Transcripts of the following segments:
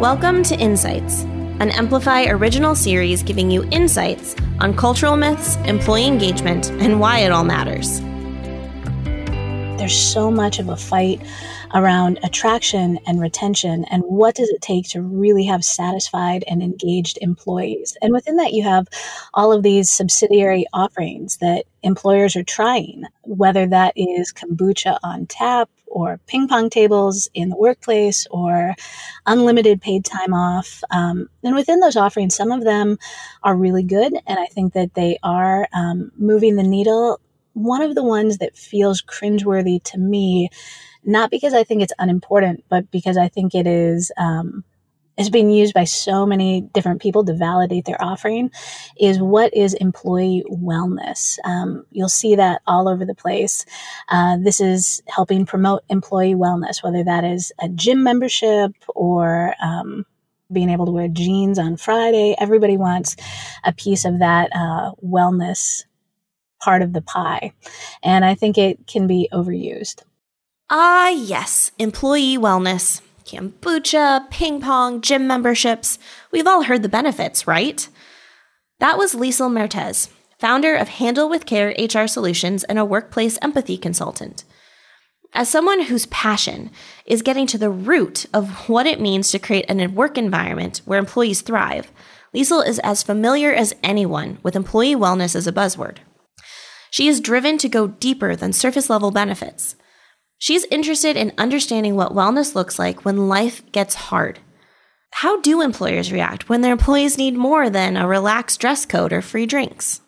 Welcome to Insights, an Emplify original series giving you insights on cultural myths, employee engagement, and why it all matters. There's so much of a fight around attraction and retention and what does it take to really have satisfied and engaged employees. And within that, you have all of these subsidiary offerings that employers are trying, whether that is kombucha on tap or ping pong tables in the workplace or unlimited paid time off. Um, and within those offerings, some of them are really good. And I think that they are um, moving the needle. One of the ones that feels cringeworthy to me not because I think it's unimportant, but because I think it is, um, is being used by so many different people to validate their offering is what is employee wellness. Um, you'll see that all over the place. Uh, this is helping promote employee wellness, whether that is a gym membership or um, being able to wear jeans on Friday. Everybody wants a piece of that uh, wellness part of the pie. And I think it can be overused. Ah, yes, employee wellness. Kombucha, ping pong, gym memberships. We've all heard the benefits, right? That was Liesl Mertes, founder of Handle with Care HR Solutions and a workplace empathy consultant. As someone whose passion is getting to the root of what it means to create a work environment where employees thrive, Liesl is as familiar as anyone with employee wellness as a buzzword. She is driven to go deeper than surface level benefits. She's interested in understanding what wellness looks like when life gets hard. How do employers react when their employees need more than a relaxed dress code or free drinks?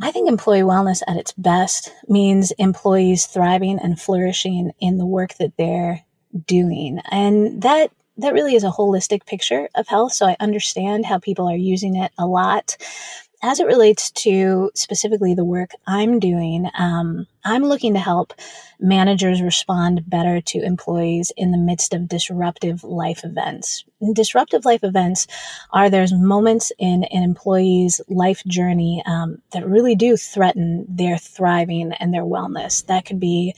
I think employee wellness at its best means employees thriving and flourishing in the work that they're doing. And that that really is a holistic picture of health. So I understand how people are using it a lot as it relates to specifically the work I'm doing, um, I'm looking to help managers respond better to employees in the midst of disruptive life events. And disruptive life events are there's moments in an employee's life journey um, that really do threaten their thriving and their wellness. That could be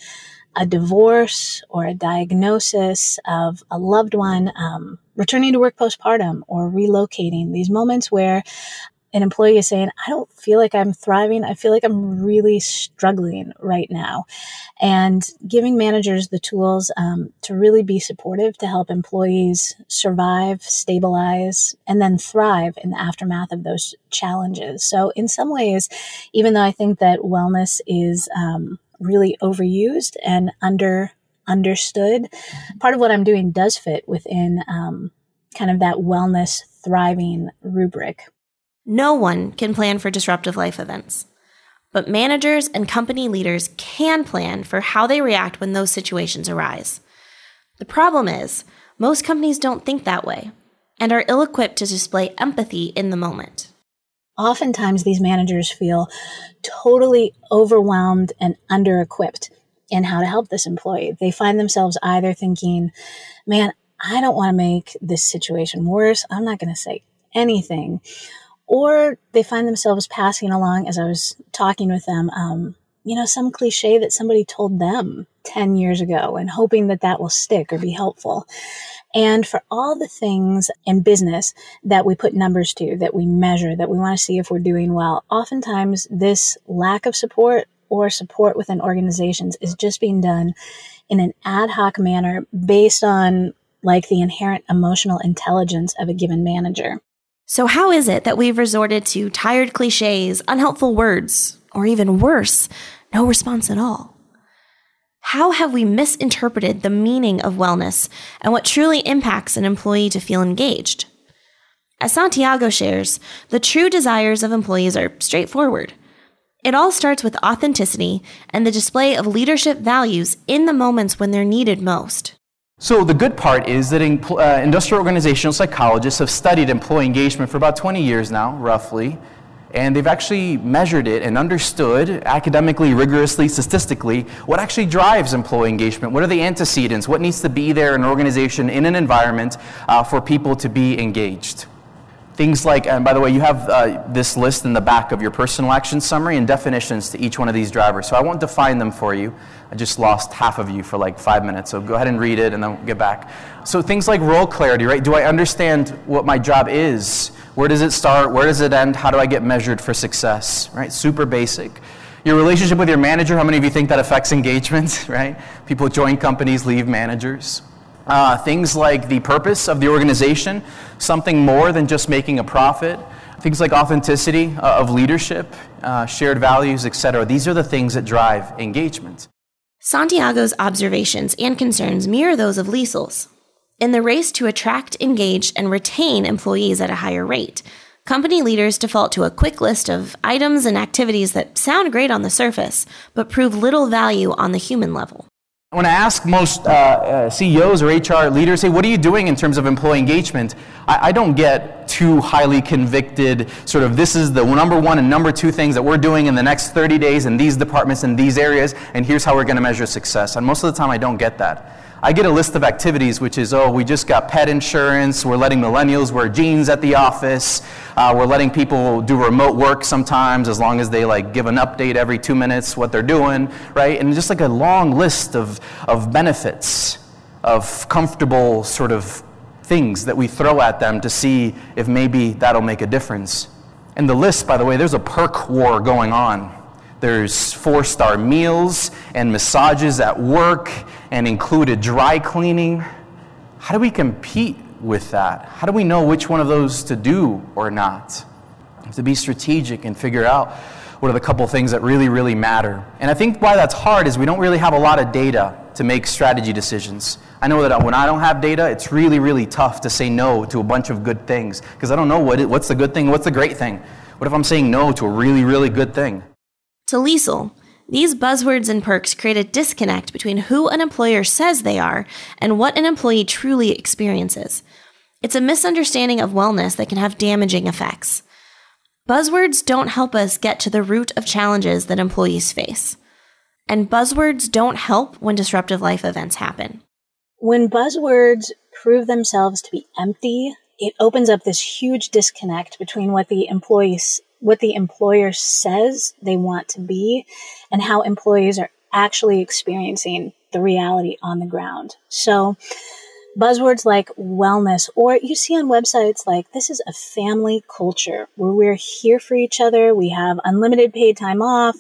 a divorce or a diagnosis of a loved one, um, returning to work postpartum or relocating. These moments where an employee is saying, I don't feel like I'm thriving. I feel like I'm really struggling right now. And giving managers the tools um, to really be supportive to help employees survive, stabilize, and then thrive in the aftermath of those challenges. So, in some ways, even though I think that wellness is um, really overused and under understood, part of what I'm doing does fit within um, kind of that wellness thriving rubric. No one can plan for disruptive life events. But managers and company leaders can plan for how they react when those situations arise. The problem is, most companies don't think that way and are ill equipped to display empathy in the moment. Oftentimes, these managers feel totally overwhelmed and under equipped in how to help this employee. They find themselves either thinking, man, I don't want to make this situation worse. I'm not going to say anything or they find themselves passing along as I was talking with them, um, you know, some cliche that somebody told them 10 years ago and hoping that that will stick or be helpful. And for all the things in business that we put numbers to, that we measure, that we want to see if we're doing well, oftentimes this lack of support or support within organizations is just being done in an ad hoc manner based on like the inherent emotional intelligence of a given manager. So, how is it that we've resorted to tired cliches, unhelpful words, or even worse, no response at all? How have we misinterpreted the meaning of wellness and what truly impacts an employee to feel engaged? As Santiago shares, the true desires of employees are straightforward. It all starts with authenticity and the display of leadership values in the moments when they're needed most. So the good part is that in, uh, industrial organizational psychologists have studied employee engagement for about 20 years now, roughly, and they've actually measured it and understood academically, rigorously, statistically, what actually drives employee engagement. What are the antecedents? What needs to be there in an organization, in an environment, uh, for people to be engaged? Things like, and by the way, you have uh, this list in the back of your personal action summary and definitions to each one of these drivers. So I won't define them for you. I just lost half of you for like five minutes. So go ahead and read it and then we'll get back. So things like role clarity, right? Do I understand what my job is? Where does it start? Where does it end? How do I get measured for success, right? Super basic. Your relationship with your manager, how many of you think that affects engagement, right? People join companies, leave managers. Uh, things like the purpose of the organization, something more than just making a profit. Things like authenticity uh, of leadership, uh, shared values, etc. These are the things that drive engagement. Santiago's observations and concerns mirror those of Liesl's. In the race to attract, engage, and retain employees at a higher rate, company leaders default to a quick list of items and activities that sound great on the surface, but prove little value on the human level. When I ask most uh, uh, CEOs or HR leaders, hey, what are you doing in terms of employee engagement? I, I, don't get too highly convicted, sort of, this is the number one and number two things that we're doing in the next 30 days in these departments, in these areas, and here's how we're going to measure success. And most of the time, I don't get that. I get a list of activities, which is, oh, we just got pet insurance, we're letting millennials wear jeans at the office, uh, we're letting people do remote work sometimes as long as they like give an update every two minutes what they're doing, right? And just like a long list of, of benefits, of comfortable sort of things that we throw at them to see if maybe that'll make a difference. And the list, by the way, there's a perk war going on. There's four star meals and massages at work and included dry cleaning. How do we compete with that? How do we know which one of those to do or not? To be strategic and figure out what are the couple things that really, really matter. And I think why that's hard is we don't really have a lot of data to make strategy decisions. I know that when I don't have data, it's really, really tough to say no to a bunch of good things because I don't know what what's the good thing, what's the great thing. What if I'm saying no to a really, really good thing? To Liesl, these buzzwords and perks create a disconnect between who an employer says they are and what an employee truly experiences. It's a misunderstanding of wellness that can have damaging effects. Buzzwords don't help us get to the root of challenges that employees face. And buzzwords don't help when disruptive life events happen. When buzzwords prove themselves to be empty, it opens up this huge disconnect between what the employees what the employer says they want to be and how employees are actually experiencing the reality on the ground. So buzzwords like wellness, or you see on websites like this is a family culture where we're here for each other. We have unlimited paid time off.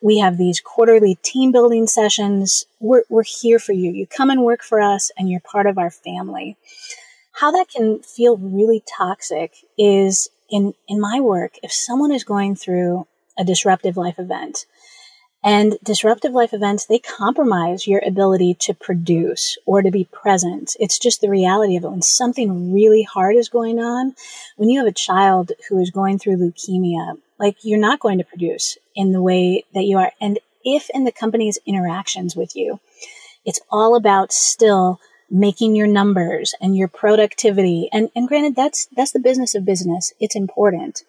We have these quarterly team building sessions. We're, we're here for you. You come and work for us and you're part of our family. How that can feel really toxic is in, in my work, if someone is going through a disruptive life event, and disruptive life events, they compromise your ability to produce or to be present. It's just the reality of it. When something really hard is going on, when you have a child who is going through leukemia, like you're not going to produce in the way that you are. And if in the company's interactions with you, it's all about still making your numbers and your productivity. And, and granted, that's, that's the business of business. It's important.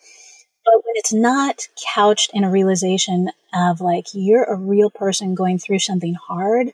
But when it's not couched in a realization of like, you're a real person going through something hard,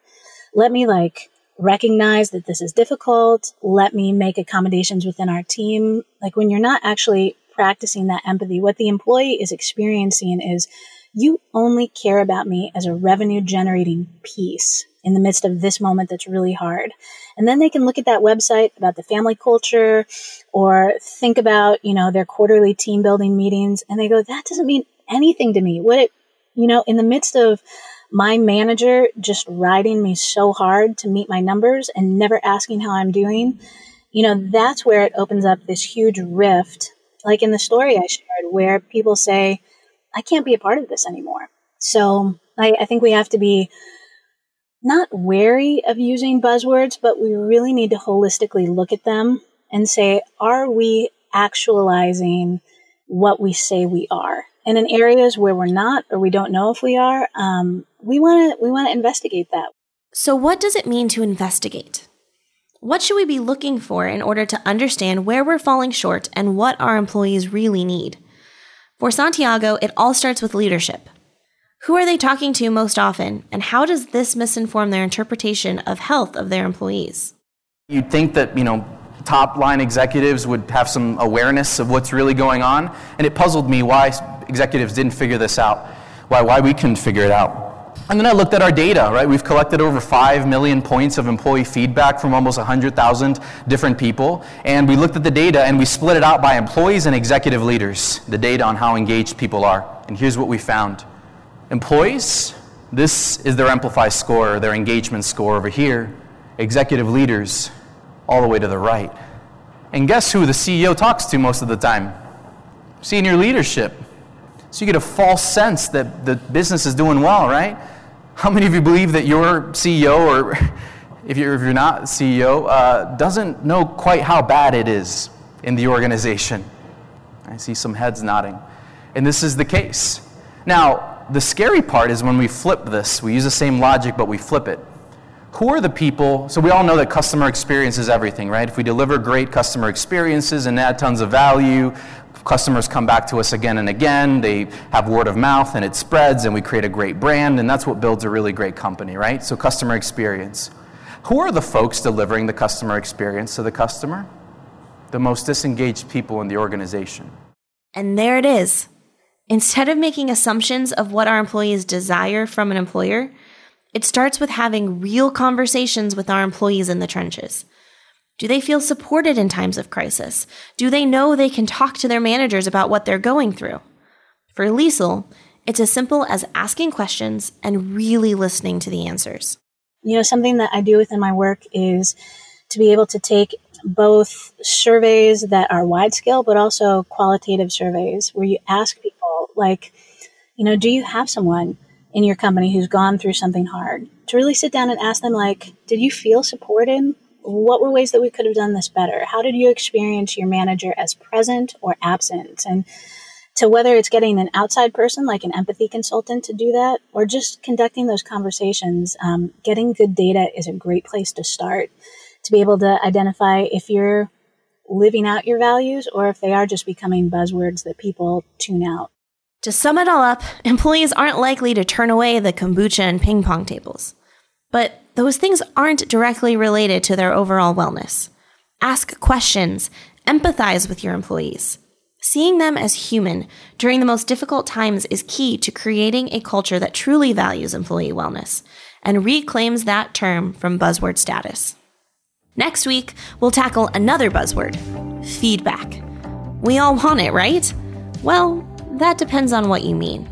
let me like recognize that this is difficult. Let me make accommodations within our team. Like when you're not actually practicing that empathy, what the employee is experiencing is you only care about me as a revenue generating piece in the midst of this moment that's really hard. And then they can look at that website about the family culture or think about, you know, their quarterly team building meetings and they go, that doesn't mean anything to me. What it, you know, in the midst of my manager just riding me so hard to meet my numbers and never asking how I'm doing, you know, that's where it opens up this huge rift. Like in the story I shared where people say, I can't be a part of this anymore. So I, I think we have to be not wary of using buzzwords, but we really need to holistically look at them and say, are we actualizing what we say we are? And in areas where we're not, or we don't know if we are, um, we want to we want to investigate that. So, what does it mean to investigate? What should we be looking for in order to understand where we're falling short and what our employees really need? For Santiago, it all starts with leadership. Who are they talking to most often, and how does this misinform their interpretation of health of their employees? You'd think that, you know, top line executives would have some awareness of what's really going on. And it puzzled me why executives didn't figure this out, why, why we couldn't figure it out. And then I looked at our data, right? We've collected over 5 million points of employee feedback from almost 100,000 different people. And we looked at the data and we split it out by employees and executive leaders, the data on how engaged people are. And here's what we found employees, this is their Emplify score, their engagement score over here. Executive leaders, all the way to the right. And guess who the CEO talks to most of the time? Senior leadership. So you get a false sense that the business is doing well, right? How many of you believe that your CEO, or if you're, if you're not CEO, uh, doesn't know quite how bad it is in the organization? I see some heads nodding. And this is the case. Now, the scary part is when we flip this, we use the same logic, but we flip it. Who are the people? So, we all know that customer experience is everything, right? If we deliver great customer experiences and add tons of value, Customers come back to us again and again. They have word of mouth and it spreads, and we create a great brand, and that's what builds a really great company, right? So, customer experience. Who are the folks delivering the customer experience to the customer? The most disengaged people in the organization. And there it is. Instead of making assumptions of what our employees desire from an employer, it starts with having real conversations with our employees in the trenches. Do they feel supported in times of crisis? Do they know they can talk to their managers about what they're going through? For Liesl, it's as simple as asking questions and really listening to the answers. You know, something that I do within my work is to be able to take both surveys that are wide scale, but also qualitative surveys where you ask people, like, you know, do you have someone in your company who's gone through something hard? To really sit down and ask them, like, did you feel supported? What were ways that we could have done this better? How did you experience your manager as present or absent? And to whether it's getting an outside person like an empathy consultant to do that or just conducting those conversations, um, getting good data is a great place to start to be able to identify if you're living out your values or if they are just becoming buzzwords that people tune out. To sum it all up, employees aren't likely to turn away the kombucha and ping pong tables. But those things aren't directly related to their overall wellness. Ask questions, empathize with your employees. Seeing them as human during the most difficult times is key to creating a culture that truly values employee wellness and reclaims that term from buzzword status. Next week, we'll tackle another buzzword feedback. We all want it, right? Well, that depends on what you mean.